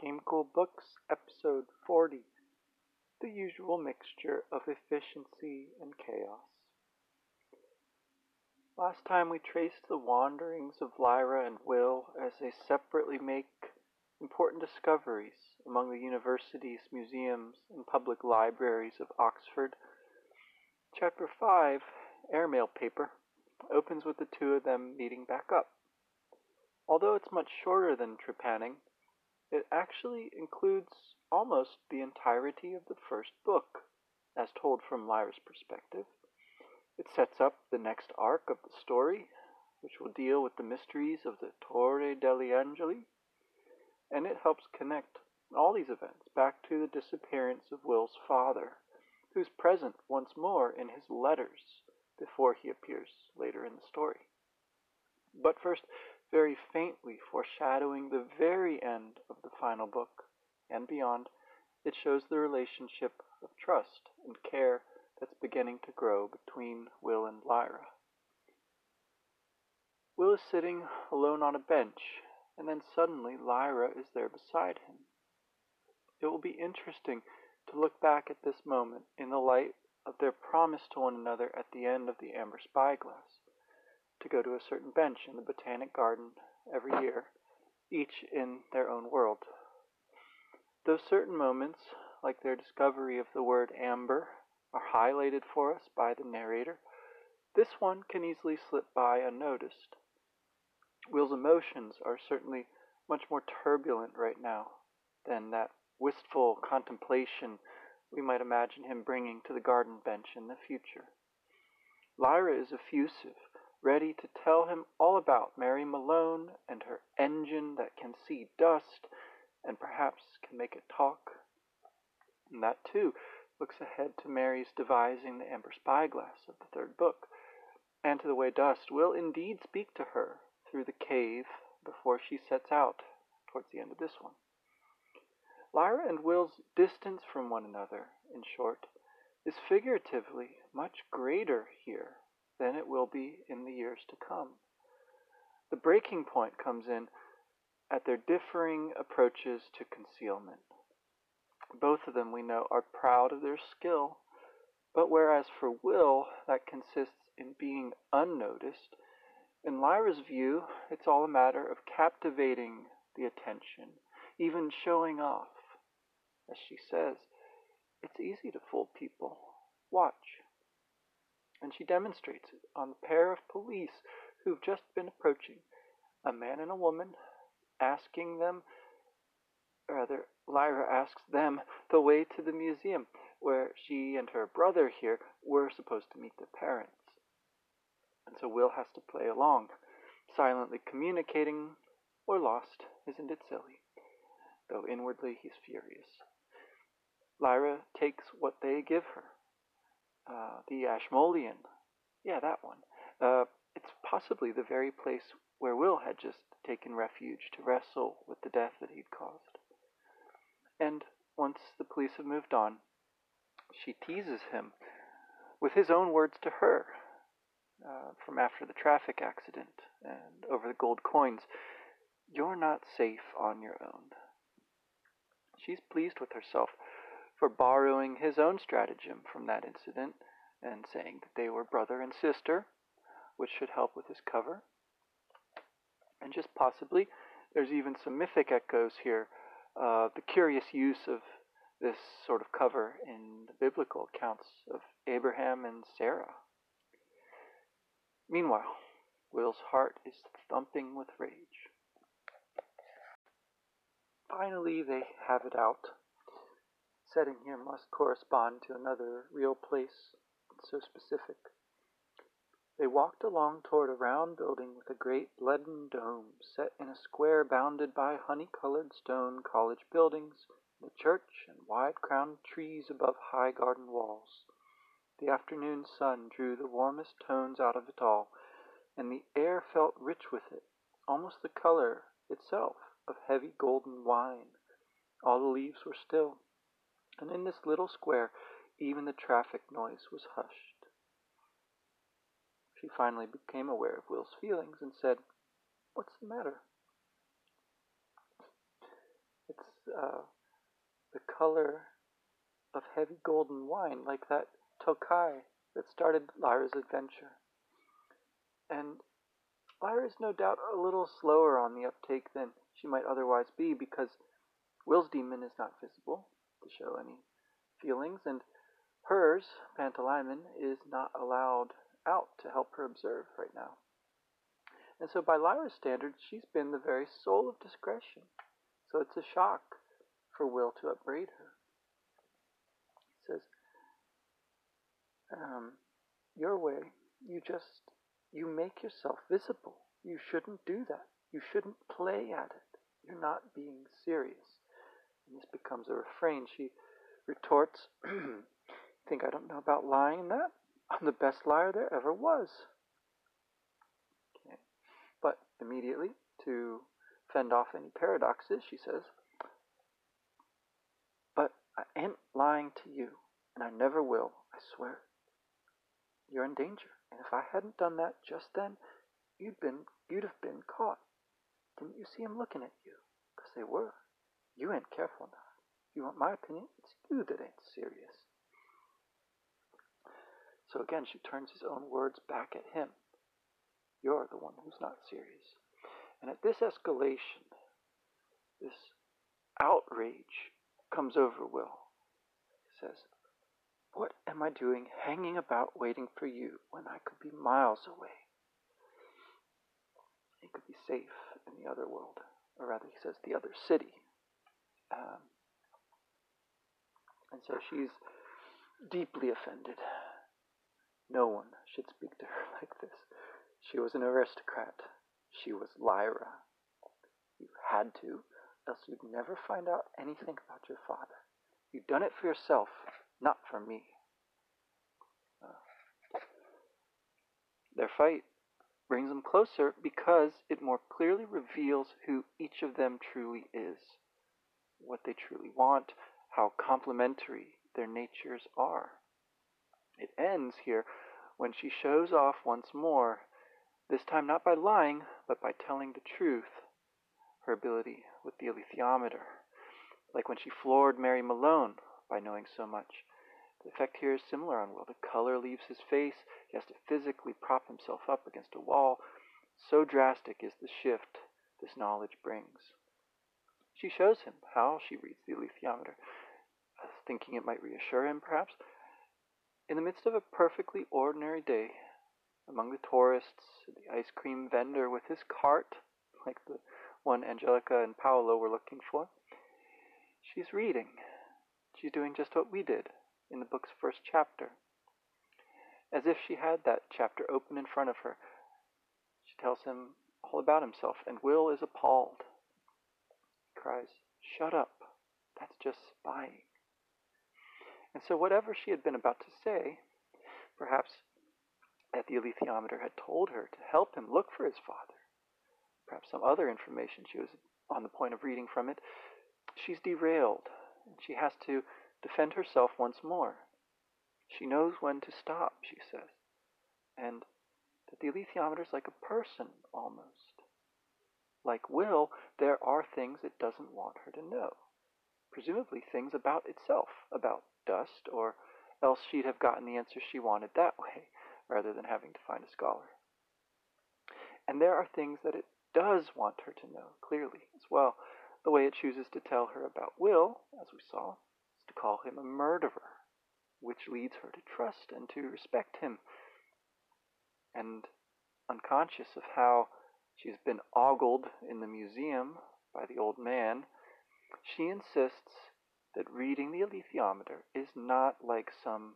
Game Cool Books, episode 40. The usual mixture of efficiency and chaos. Last time we traced the wanderings of Lyra and Will as they separately make important discoveries among the university's museums and public libraries of Oxford. Chapter 5, Airmail Paper, opens with the two of them meeting back up. Although it's much shorter than Trepanning, it actually includes almost the entirety of the first book, as told from Lyra's perspective. It sets up the next arc of the story, which will deal with the mysteries of the Torre degli Angeli, and it helps connect all these events back to the disappearance of Will's father, who's present once more in his letters before he appears later in the story. But first, very faintly foreshadowing the very end of the final book and beyond, it shows the relationship of trust and care that's beginning to grow between Will and Lyra. Will is sitting alone on a bench, and then suddenly Lyra is there beside him. It will be interesting to look back at this moment in the light of their promise to one another at the end of the Amber Spyglass to go to a certain bench in the Botanic Garden every year, each in their own world. Those certain moments, like their discovery of the word amber, are highlighted for us by the narrator, this one can easily slip by unnoticed. Will's emotions are certainly much more turbulent right now than that wistful contemplation we might imagine him bringing to the garden bench in the future. Lyra is effusive, ready to tell him all about Mary Malone and her engine that can see dust and perhaps can make it talk. And that, too, looks ahead to Mary's devising the amber spyglass of the third book, and to the way dust will indeed speak to her through the cave before she sets out towards the end of this one. Lyra and Will's distance from one another, in short, is figuratively much greater here than it will be in the years to come. The breaking point comes in at their differing approaches to concealment. Both of them, we know, are proud of their skill, but whereas for Will that consists in being unnoticed, in Lyra's view, it's all a matter of captivating the attention, even showing off. As she says, it's easy to fool people. Watch and she demonstrates it on the pair of police who've just been approaching, a man and a woman, asking them, rather, Lyra asks them the way to the museum, where she and her brother here were supposed to meet their parents. And so Will has to play along, silently communicating, or lost, isn't it silly? Though inwardly he's furious. Lyra takes what they give her uh, the Ashmolean. Yeah, that one. Uh, it's possibly the very place where Will had just taken refuge to wrestle with the death that he'd caused. And once the police have moved on, she teases him with his own words to her uh, from after the traffic accident and over the gold coins You're not safe on your own. She's pleased with herself for borrowing his own stratagem from that incident and saying that they were brother and sister, which should help with his cover. And just possibly, there's even some mythic echoes here. Uh, the curious use of this sort of cover in the biblical accounts of Abraham and Sarah. Meanwhile, Will's heart is thumping with rage. Finally, they have it out setting here must correspond to another real place, so specific. They walked along toward a round building with a great leaden dome set in a square bounded by honey-colored stone college buildings, the church, and wide-crowned trees above high garden walls. The afternoon sun drew the warmest tones out of it all, and the air felt rich with it, almost the color itself of heavy golden wine. All the leaves were still and in this little square even the traffic noise was hushed. She finally became aware of Will's feelings and said, What's the matter? It's uh, the color of heavy golden wine, like that Tokai that started Lyra's adventure. And Lyra is no doubt a little slower on the uptake than she might otherwise be because Will's daemon is not visible to show any feelings, and hers, Pantalaimon, is not allowed out to help her observe right now. And so, by Lyra's standards, she's been the very soul of discretion. So it's a shock for Will to upbraid her. He says, um, Your way, you just, you make yourself visible. You shouldn't do that. You shouldn't play at it. You're not being serious. And this becomes a refrain. She retorts, Think I don't know about lying in that? I'm the best liar there ever was. Okay. But immediately, to fend off any paradoxes, she says, But I ain't lying to you, and I never will, I swear. You're in danger, and if I hadn't done that just then, you'd been you'd have been caught. Didn't you see him looking at you? Because they were. You ain't careful enough. If you want my opinion, it's you that ain't serious. So again, she turns his own words back at him. You're the one who's not serious. And at this escalation, this outrage comes over Will. He says, What am I doing hanging about waiting for you when I could be miles away? He could be safe in the other world, or rather, he says, the other city. Um, and so she's deeply offended. No one should speak to her like this. She was an aristocrat. She was Lyra. You had to, else you'd never find out anything about your father. You've done it for yourself, not for me. Uh, their fight brings them closer because it more clearly reveals who each of them truly is, what they truly want, how complementary their natures are. It ends here when she shows off once more this time not by lying, but by telling the truth. Her ability with the alethiometer, like when she floored Mary Malone by knowing so much. The effect here is similar on Will. The color leaves his face. He has to physically prop himself up against a wall. So drastic is the shift this knowledge brings. She shows him how she reads the alethiometer, uh, thinking it might reassure him, perhaps. In the midst of a perfectly ordinary day, among the tourists, the ice cream vendor with his cart, like the one Angelica and Paolo were looking for. She's reading. She's doing just what we did in the book's first chapter. As if she had that chapter open in front of her, she tells him all about himself, and Will is appalled. Cries, Shut up. That's just spying. And so, whatever she had been about to say, perhaps that the alethiometer had told her to help him look for his father. Perhaps some other information she was on the point of reading from it. She's derailed, and she has to defend herself once more. She knows when to stop, she says, and that the alethiometer is like a person almost. Like Will, there are things it doesn't want her to know. Presumably things about itself, about dust, or else she'd have gotten the answer she wanted that way rather than having to find a scholar. And there are things that it does want her to know clearly as well. The way it chooses to tell her about Will, as we saw, is to call him a murderer, which leads her to trust and to respect him. And unconscious of how she's been ogled in the museum by the old man, she insists that reading the alethiometer is not like some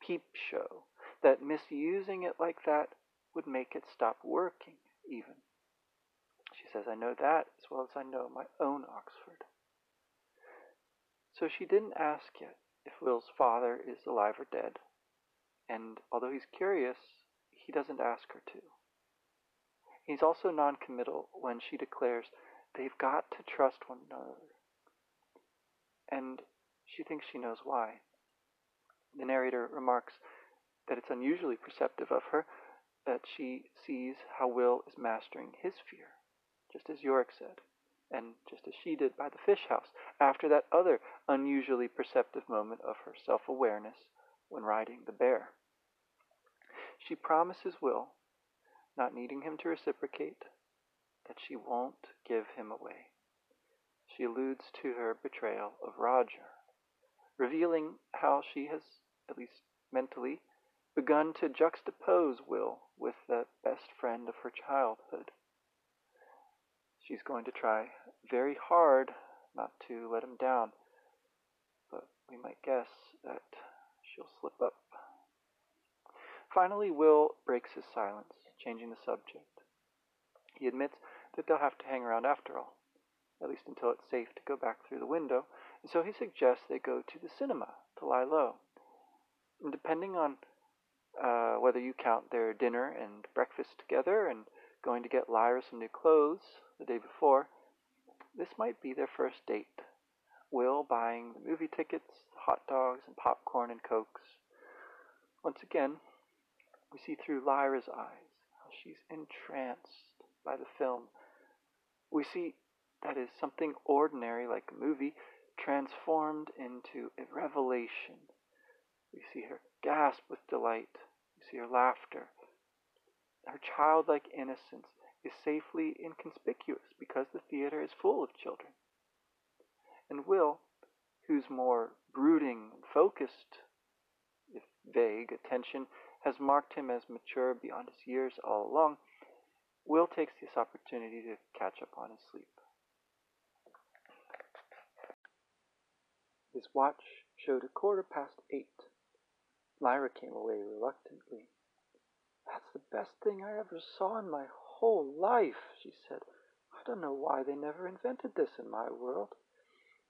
peep show that misusing it like that would make it stop working, even. She says, I know that as well as I know my own Oxford. So she didn't ask yet if Will's father is alive or dead, and although he's curious, he doesn't ask her to. He's also noncommittal when she declares they've got to trust one another. And she thinks she knows why. The narrator remarks that it's unusually perceptive of her that she sees how Will is mastering his fear, just as Iorek said, and just as she did by the fish house, after that other unusually perceptive moment of her self awareness when riding the bear. She promises Will, not needing him to reciprocate, that she won't give him away. She alludes to her betrayal of Roger, revealing how she has, at least mentally, begun to juxtapose Will with the best friend of her childhood. She's going to try very hard not to let him down, but we might guess that she'll slip up. Finally, Will breaks his silence, changing the subject. He admits that they'll have to hang around after all, at least until it's safe to go back through the window, and so he suggests they go to the cinema to lie low. And depending on uh, whether you count their dinner and breakfast together and going to get Lyra some new clothes the day before, this might be their first date. Will buying the movie tickets, hot dogs, and popcorn and cokes. Once again, we see through Lyra's eyes she's entranced by the film. We see that is something ordinary like a movie transformed into a revelation. We see her gasp with delight. We see her laughter. Her childlike innocence is safely inconspicuous because the theater is full of children. And Will, whose more brooding and focused, if vague, attention has marked him as mature beyond his years all along, Will takes this opportunity to catch up on his sleep. His watch showed a quarter past eight. Lyra came away reluctantly. That's the best thing I ever saw in my whole life, she said. I don't know why they never invented this in my world.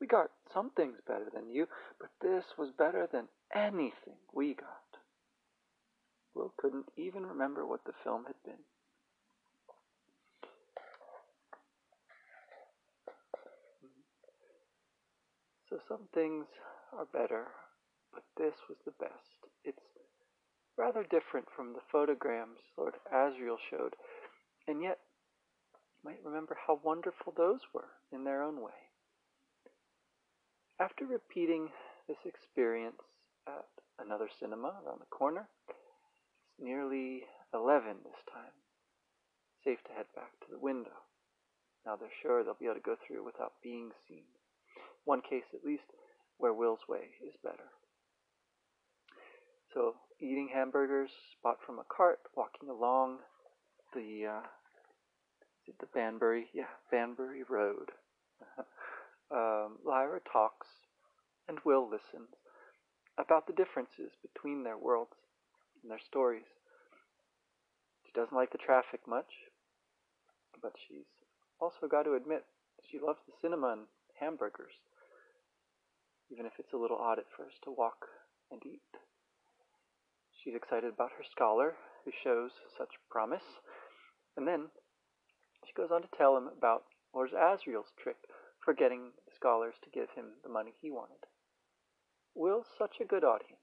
We got some things better than you, but this was better than anything we got. Couldn't even remember what the film had been. So some things are better, but this was the best. It's rather different from the photograms Lord Asriel showed, and yet you might remember how wonderful those were in their own way. After repeating this experience at another cinema around the corner, nearly 11 this time. Safe to head back to the window. Now they're sure they'll be able to go through without being seen one case at least where Will's way is better. So, eating hamburgers bought from a cart, walking along the uh, the Banbury, yeah, Banbury Road. um, Lyra talks, and Will listens about the differences between their worlds and their stories. She doesn't like the traffic much, but she's also got to admit she loves the cinema and hamburgers even if it's a little odd at first to walk and eat. She's excited about her scholar, who shows such promise, and then she goes on to tell him about Lord Asriel's trick for getting scholars to give him the money he wanted. Will such a good audience.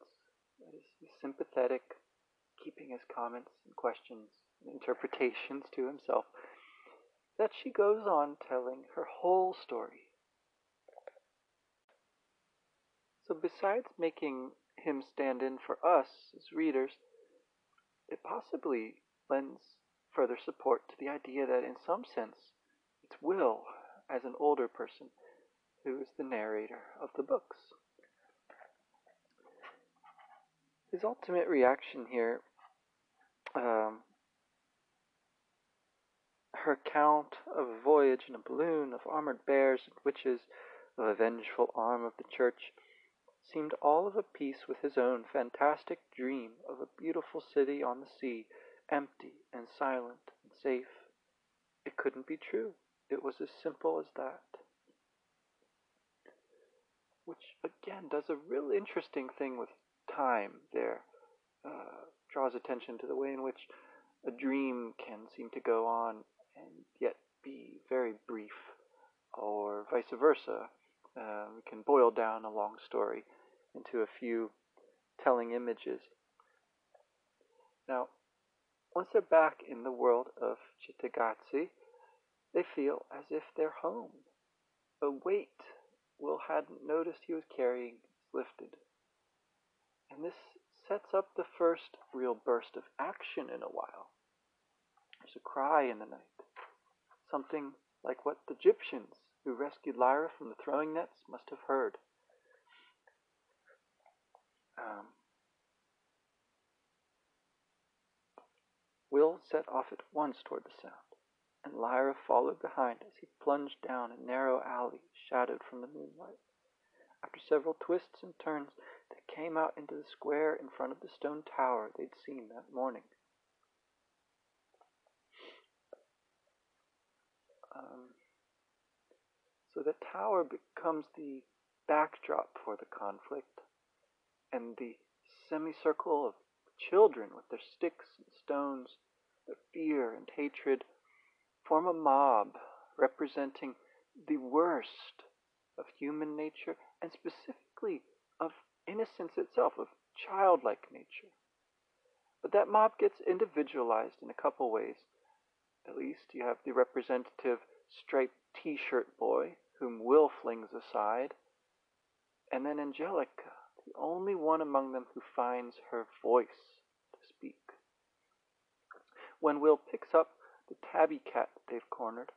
that is, sympathetic, keeping his comments and questions and interpretations to himself, that she goes on telling her whole story So, besides making him stand in for us as readers, it possibly lends further support to the idea that, in some sense, it's Will, as an older person, who is the narrator of the books. His ultimate reaction here, um, her account of a voyage in a balloon, of armored bears and witches, of a vengeful arm of the church, seemed all of a piece with his own fantastic dream of a beautiful city on the sea, empty and silent and safe. It couldn't be true. It was as simple as that. Which, again, does a real interesting thing with time there. Uh, draws attention to the way in which a dream can seem to go on and yet be very brief, or vice versa. Uh, we can boil down a long story into a few telling images. Now, once they're back in the world of Cittàgazze, they feel as if they're home, a weight Will hadn't noticed he was carrying is lifted. And this sets up the first real burst of action in a while. There's a cry in the night, something like what the Gyptians who rescued Lyra from the throwing nets must have heard. Um, Will set off at once toward the sound, and Lyra followed behind as he plunged down a narrow alley shadowed from the moonlight. After several twists and turns, they came out into the square in front of the stone tower they'd seen that morning. Um, so the tower becomes the backdrop for the conflict, and the semicircle of children with their sticks and stones, their fear and hatred, form a mob representing the worst of human nature and specifically of innocence itself, of childlike nature. But that mob gets individualized in a couple ways. At least you have the representative striped t shirt boy, whom Will flings aside, and then Angelica, the only one among them who finds her voice to speak. When Will picks up the tabby cat they've cornered,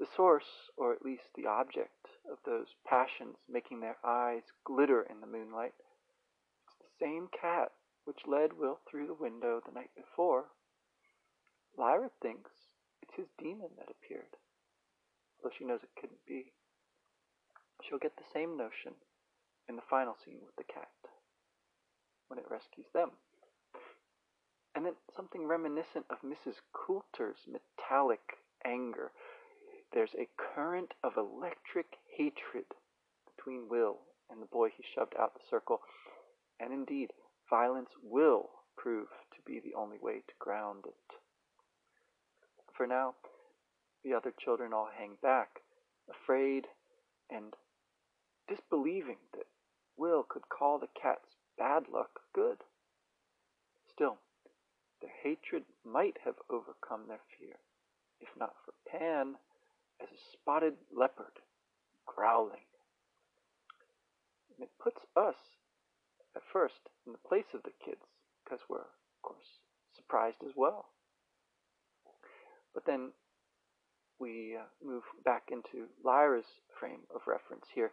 the source, or at least the object, of those passions making their eyes glitter in the moonlight, it's the same cat which led Will through the window the night before. Lyra thinks it's his daemon that appeared, though she knows it couldn't be. She'll get the same notion in the final scene with the cat, when it rescues them. And then something reminiscent of Mrs. Coulter's metallic anger. There's a current of electric hatred between Will and the boy he shoved out the circle, and indeed, violence will prove to be the only way to ground it. For now, the other children all hang back, afraid and disbelieving that Will could call the cat's bad luck good. Still, their hatred might have overcome their fear, if not for Pan as a spotted leopard, growling. And it puts us, at first, in the place of the kids, because we're, of course, surprised as well. But then we uh, move back into Lyra's frame of reference here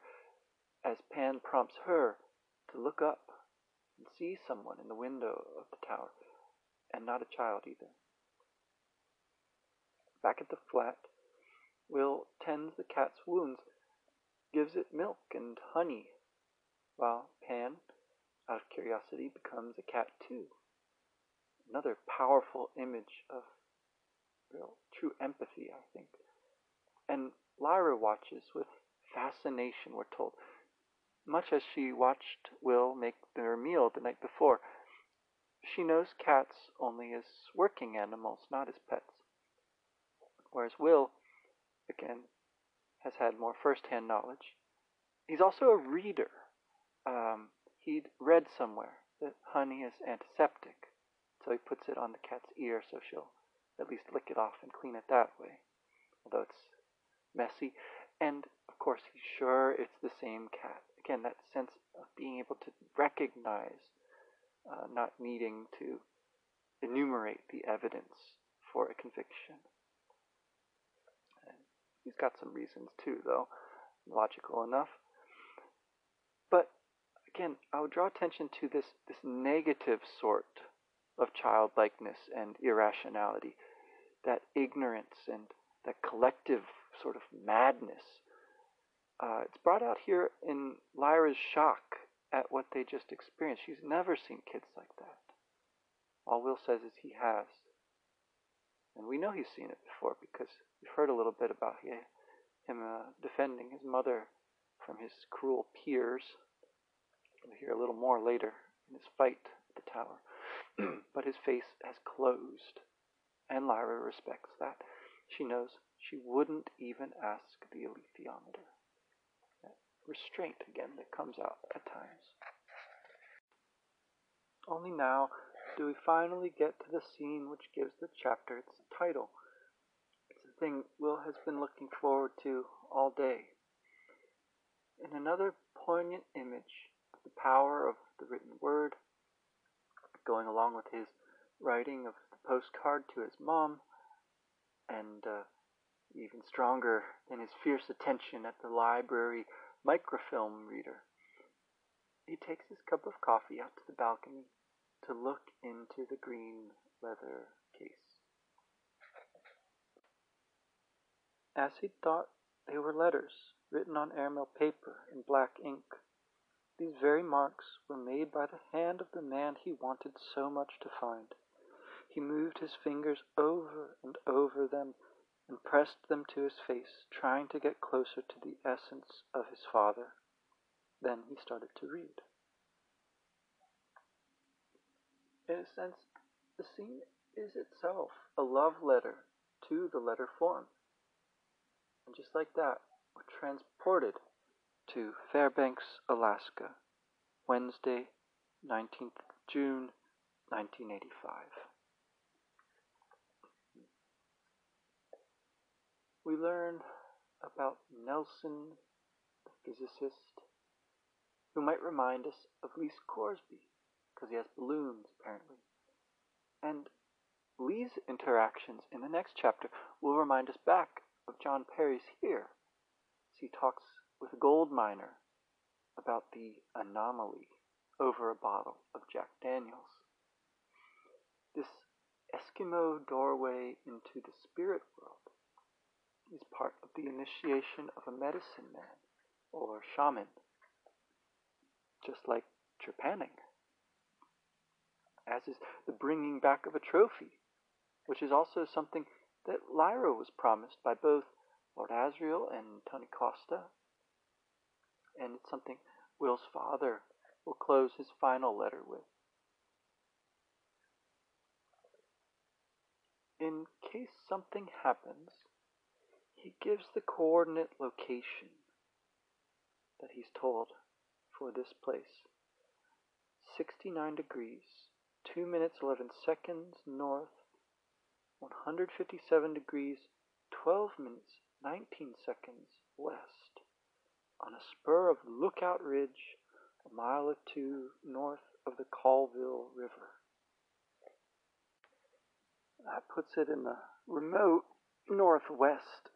as Pan prompts her to look up and see someone in the window of the tower, and not a child either. Back at the flat, Will tends the cat's wounds, gives it milk and honey, while Pan, out of curiosity, becomes a cat too. Another powerful image of real true empathy, I think. And Lyra watches with fascination, we're told, much as she watched Will make their meal the night before. She knows cats only as working animals, not as pets. Whereas Will, again, has had more first hand knowledge. He's also a reader. Um, he'd read somewhere that honey is antiseptic, so he puts it on the cat's ear so she'll at least lick it off and clean it that way, although it's messy. And of course, he's sure it's the same cat. Again, that sense of being able to recognize, uh, not needing to enumerate the evidence for a conviction. He's got some reasons too, though, logical enough. But again, I would draw attention to this, this negative sort of childlikeness and irrationality, that ignorance and that collective sort of madness. Uh, it's brought out here in Lyra's shock at what they just experienced. She's never seen kids like that. All Will says is he has. And we know he's seen it before because we've heard a little bit about him uh, defending his mother from his cruel peers. We'll hear a little more later in his fight at the tower. but his face has closed, and Lyra respects that. She knows she wouldn't even ask the alethiometer. That restraint again that comes out at times. Only now do we finally get to the scene which gives the chapter its title. It's a thing Will has been looking forward to all day. In another poignant image the power of the written word, going along with his writing of the postcard to his mom, and uh, even stronger than his fierce attention at the library microfilm reader. He takes his cup of coffee out to the balcony to look into the green leather case. As he thought, they were letters written on airmail paper in black ink. These very marks were made by the hand of the man he wanted so much to find. He moved his fingers over and over them and pressed them to his face, trying to get closer to the essence of his father. Then he started to read. In a sense, the scene is itself a love letter to the letter form. And just like that, we're transported to Fairbanks, Alaska, Wednesday, 19th June, 1985. we learn about Nelson, the physicist, who might remind us of Lee Scoresby, because he has balloons, apparently. And Lee's interactions in the next chapter will remind us back of John Parry's here, as he talks with a gold miner about the anomaly over a bottle of Jack Daniels. This Eskimo doorway into the spirit world is part of the initiation of a medicine man or shaman, just like trepanning, as is the bringing back of a trophy, which is also something that Lyra was promised by both Lord Asriel and Tony Costa, and it's something Will's father will close his final letter with. In case something happens, he gives the coordinate location that he's told for this place 69 degrees, 2 minutes 11 seconds north, 157 degrees, 12 minutes 19 seconds west, on a spur of Lookout Ridge, a mile or two north of the Colville River. That puts it in the remote northwest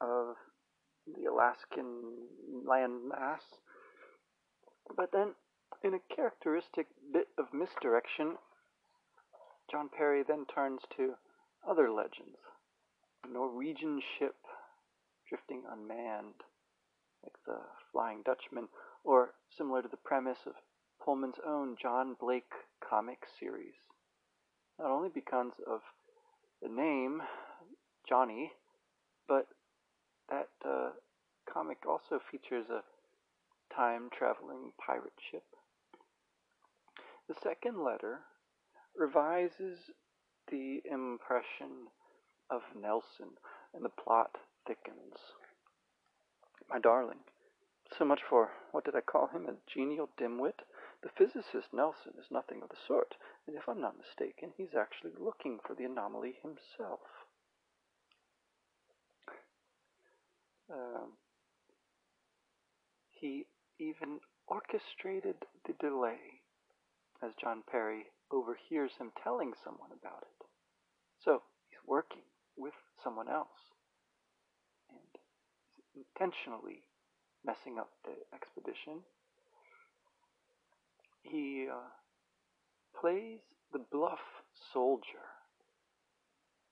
of the Alaskan landmass. But then, in a characteristic bit of misdirection, John Parry then turns to other legends. A Norwegian ship drifting unmanned, like the Flying Dutchman, or similar to the premise of Pullman's own John Blake comic series. Not only because of the name, Johnny, but that uh, comic also features a time traveling pirate ship. The second letter revises the impression of Nelson, and the plot thickens. My darling, so much for what did I call him? A genial dimwit? The physicist Nelson is nothing of the sort, and if I'm not mistaken, he's actually looking for the anomaly himself. Um, he even orchestrated the delay as John Parry overhears him telling someone about it. So he's working with someone else and he's intentionally messing up the expedition. He uh, plays the bluff soldier.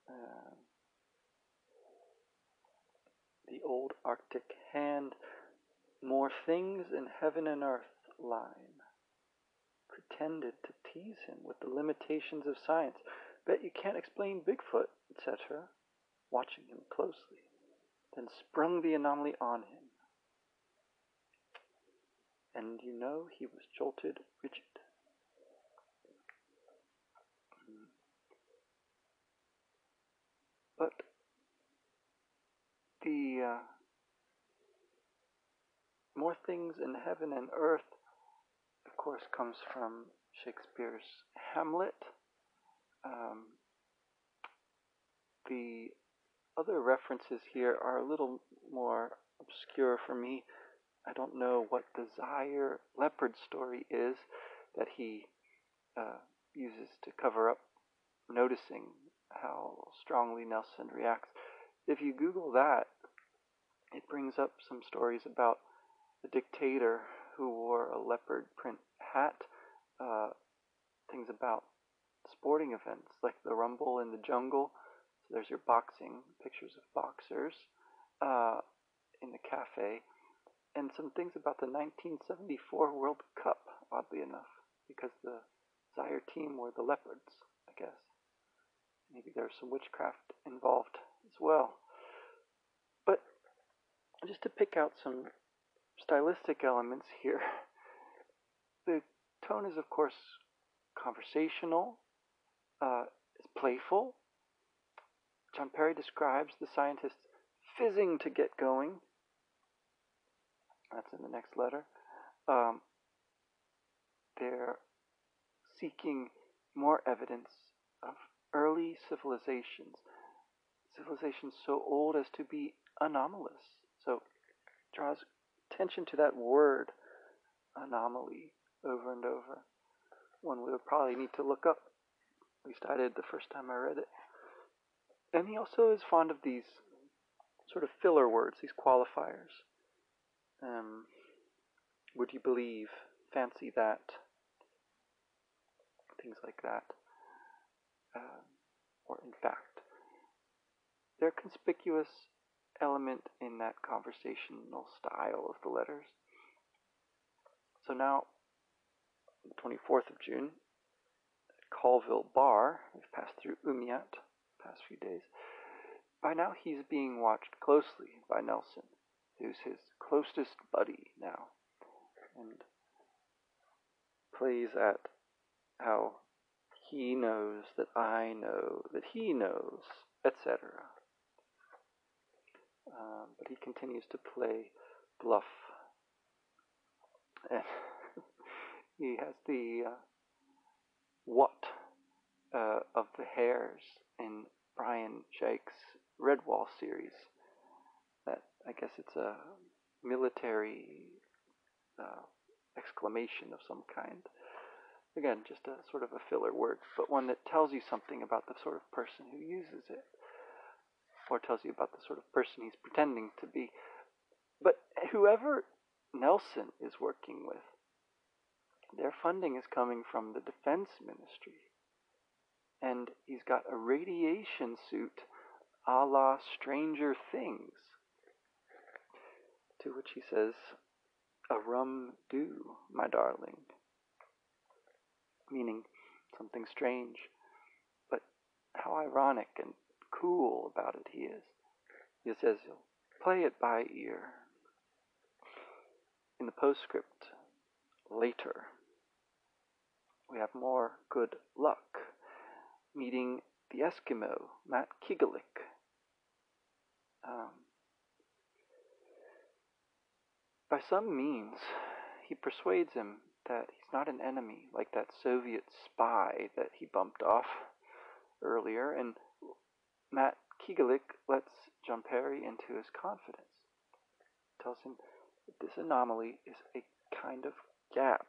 Uh, the old Arctic hand, more things in heaven and earth line. Pretended to tease him with the limitations of science. Bet you can't explain Bigfoot, etc. Watching him closely, then sprung the anomaly on him. And you know he was jolted rigid. But the uh, more things in heaven and earth, course, comes from Shakespeare's Hamlet. Um, the other references here are a little more obscure for me. I don't know what the Zaire leopard story is that he uh, uses to cover up noticing how strongly Nelson reacts. If you Google that, it brings up some stories about a dictator who wore a leopard print hat, uh, things about sporting events like the Rumble in the Jungle. So there's your boxing, pictures of boxers uh, in the cafe, and some things about the 1974 World Cup, oddly enough, because the Zaire team were the leopards, I guess. Maybe there's some witchcraft involved as well. But just to pick out some stylistic elements here, the tone is, of course, conversational, uh, it's playful. John Parry describes the scientists fizzing to get going. That's in the next letter. Um, they're seeking more evidence of early civilizations, civilizations so old as to be anomalous. So draws attention to that word anomaly over and over. One we would probably need to look up. At least I did the first time I read it. And he also is fond of these sort of filler words, these qualifiers. Um, would you believe? Fancy that? Things like that. Uh, or in fact. They're a conspicuous element in that conversational style of the letters. So now, the 24th of June, Colville Bar, we've passed through Umiat past few days. By now he's being watched closely by Nelson, who's his closest buddy now, and plays at how he knows that I know that he knows, etc. Um, but he continues to play bluff. And he has the uh, what uh, of the hares in Brian Jacques' Redwall series. That I guess it's a military uh, exclamation of some kind. Again, just a sort of a filler word, but one that tells you something about the sort of person who uses it, or tells you about the sort of person he's pretending to be. But whoever Nelson is working with, their funding is coming from the defense ministry. And he's got a radiation suit a la Stranger Things. To which he says, A rum do, my darling meaning something strange. But how ironic and cool about it he is. He says play it by ear. In the postscript, later, we have more good luck meeting the Eskimo, Matt Kigalik. Um, by some means, he persuades him that he's not an enemy like that Soviet spy that he bumped off earlier, and Matt Kigalik lets John Parry into his confidence. Tells him that this anomaly is a kind of gap,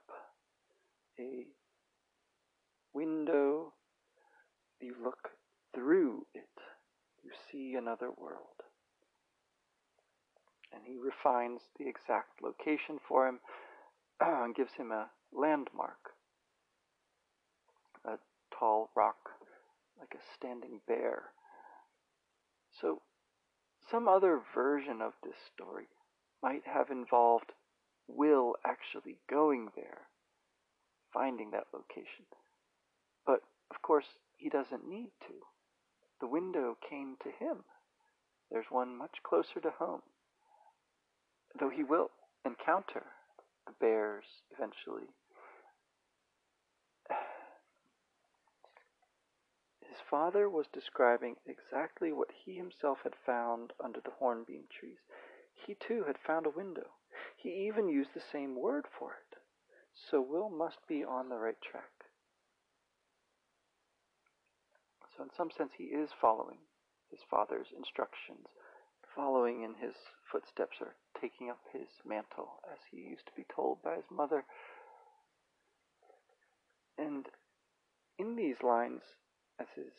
a window. You look through it, you see another world. And he refines the exact location for him and gives him a landmark, a tall rock like a standing bear. So, some other version of this story might have involved Will actually going there, finding that location. But, of course, he doesn't need to. The window came to him. There's one much closer to home. Though he will encounter the bears eventually. His father was describing exactly what he himself had found under the hornbeam trees. He too had found a window. He even used the same word for it. So Will must be on the right track. So, in some sense, he is following his father's instructions, following in his footsteps or taking up his mantle, as he used to be told by his mother. And in these lines, as his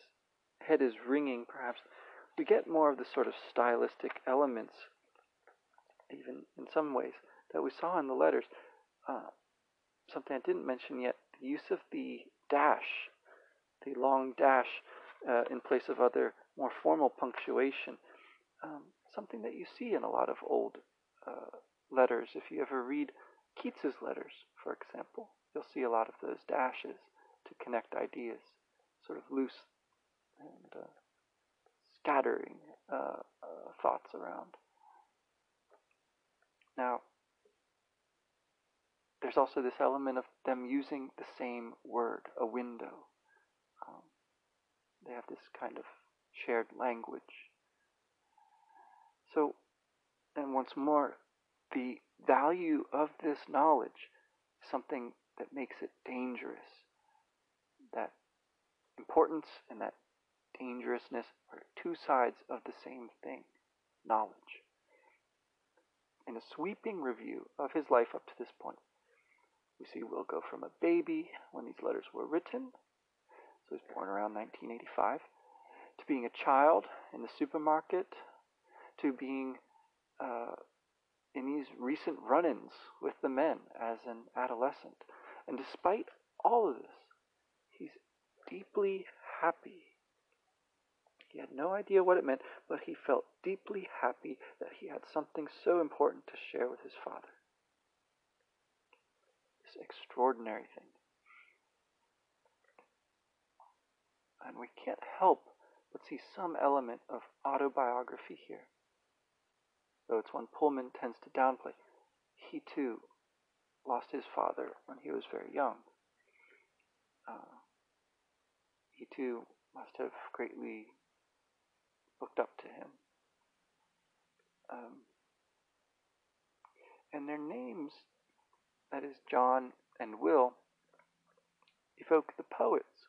head is ringing, perhaps, we get more of the sort of stylistic elements, even in some ways, that we saw in the letters. Uh, something I didn't mention yet the use of the dash, the long dash, uh, in place of other more formal punctuation. Um, something that you see in a lot of old uh, letters. If you ever read Keats's letters, for example, you'll see a lot of those dashes to connect ideas, sort of loose and uh, scattering uh, uh, thoughts around. Now, there's also this element of them using the same word, a window. Um, they have this kind of shared language. So, and once more, the value of this knowledge is something that makes it dangerous. That importance and that dangerousness are two sides of the same thing knowledge. In a sweeping review of his life up to this point, we see Will go from a baby when these letters were written, so he's born around 1985, to being a child in the supermarket, to being uh, in these recent run ins with the men as an adolescent. And despite all of this, he's deeply happy. He had no idea what it meant, but he felt deeply happy that he had something so important to share with his father. This extraordinary thing. And we can't help but see some element of autobiography here though it's one Pullman tends to downplay. He too lost his father when he was very young. Uh, he too must have greatly looked up to him. Um, and their names, that is John and Will, evoke the poets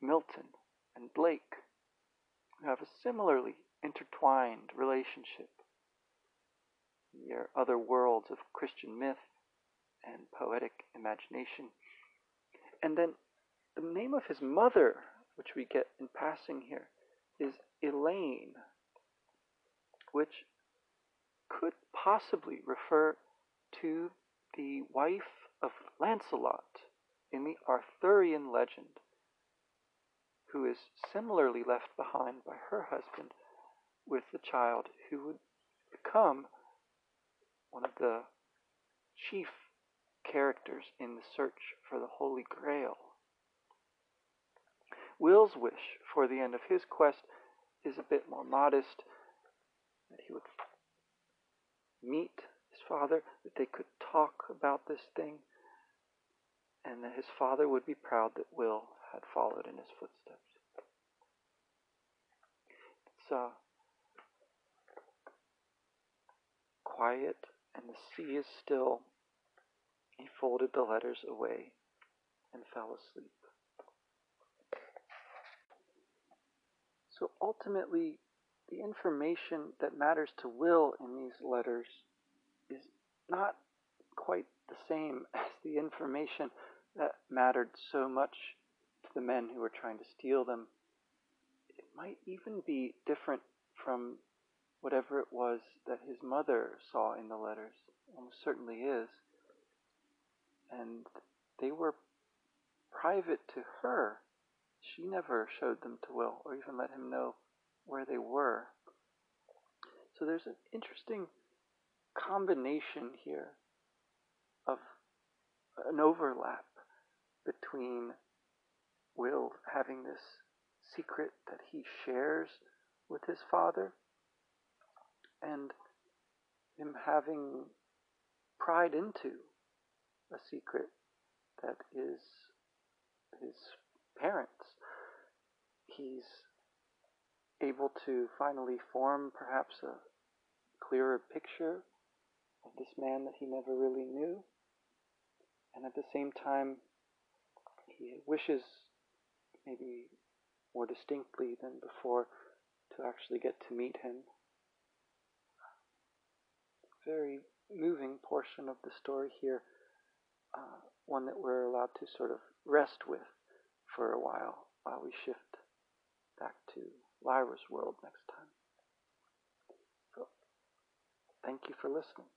Milton and Blake, who have a similarly intertwined relationship your er, other worlds of Christian myth and poetic imagination. And then the name of his mother, which we get in passing here, is Elaine, which could possibly refer to the wife of Lancelot in the Arthurian legend, who is similarly left behind by her husband with the child who would become one of the chief characters in the search for the Holy Grail. Will's wish for the end of his quest is a bit more modest that he would meet his father, that they could talk about this thing, and that his father would be proud that Will had followed in his footsteps. It's uh, quiet and the sea is still. He folded the letters away and fell asleep. So ultimately, the information that matters to Will in these letters is not quite the same as the information that mattered so much the men who were trying to steal them. It might even be different from whatever it was that his mother saw in the letters. Almost certainly is. And they were private to her. She never showed them to Will or even let him know where they were. So there's an interesting combination here of an overlap between Will having this secret that he shares with his father and him having pried into a secret that is his parents. He's able to finally form perhaps a clearer picture of this man that he never really knew. And at the same time, he wishes, maybe more distinctly than before, to actually get to meet him. Very moving portion of the story here, uh, one that we're allowed to sort of rest with for a while while we shift back to Lyra's world next time. So, thank you for listening.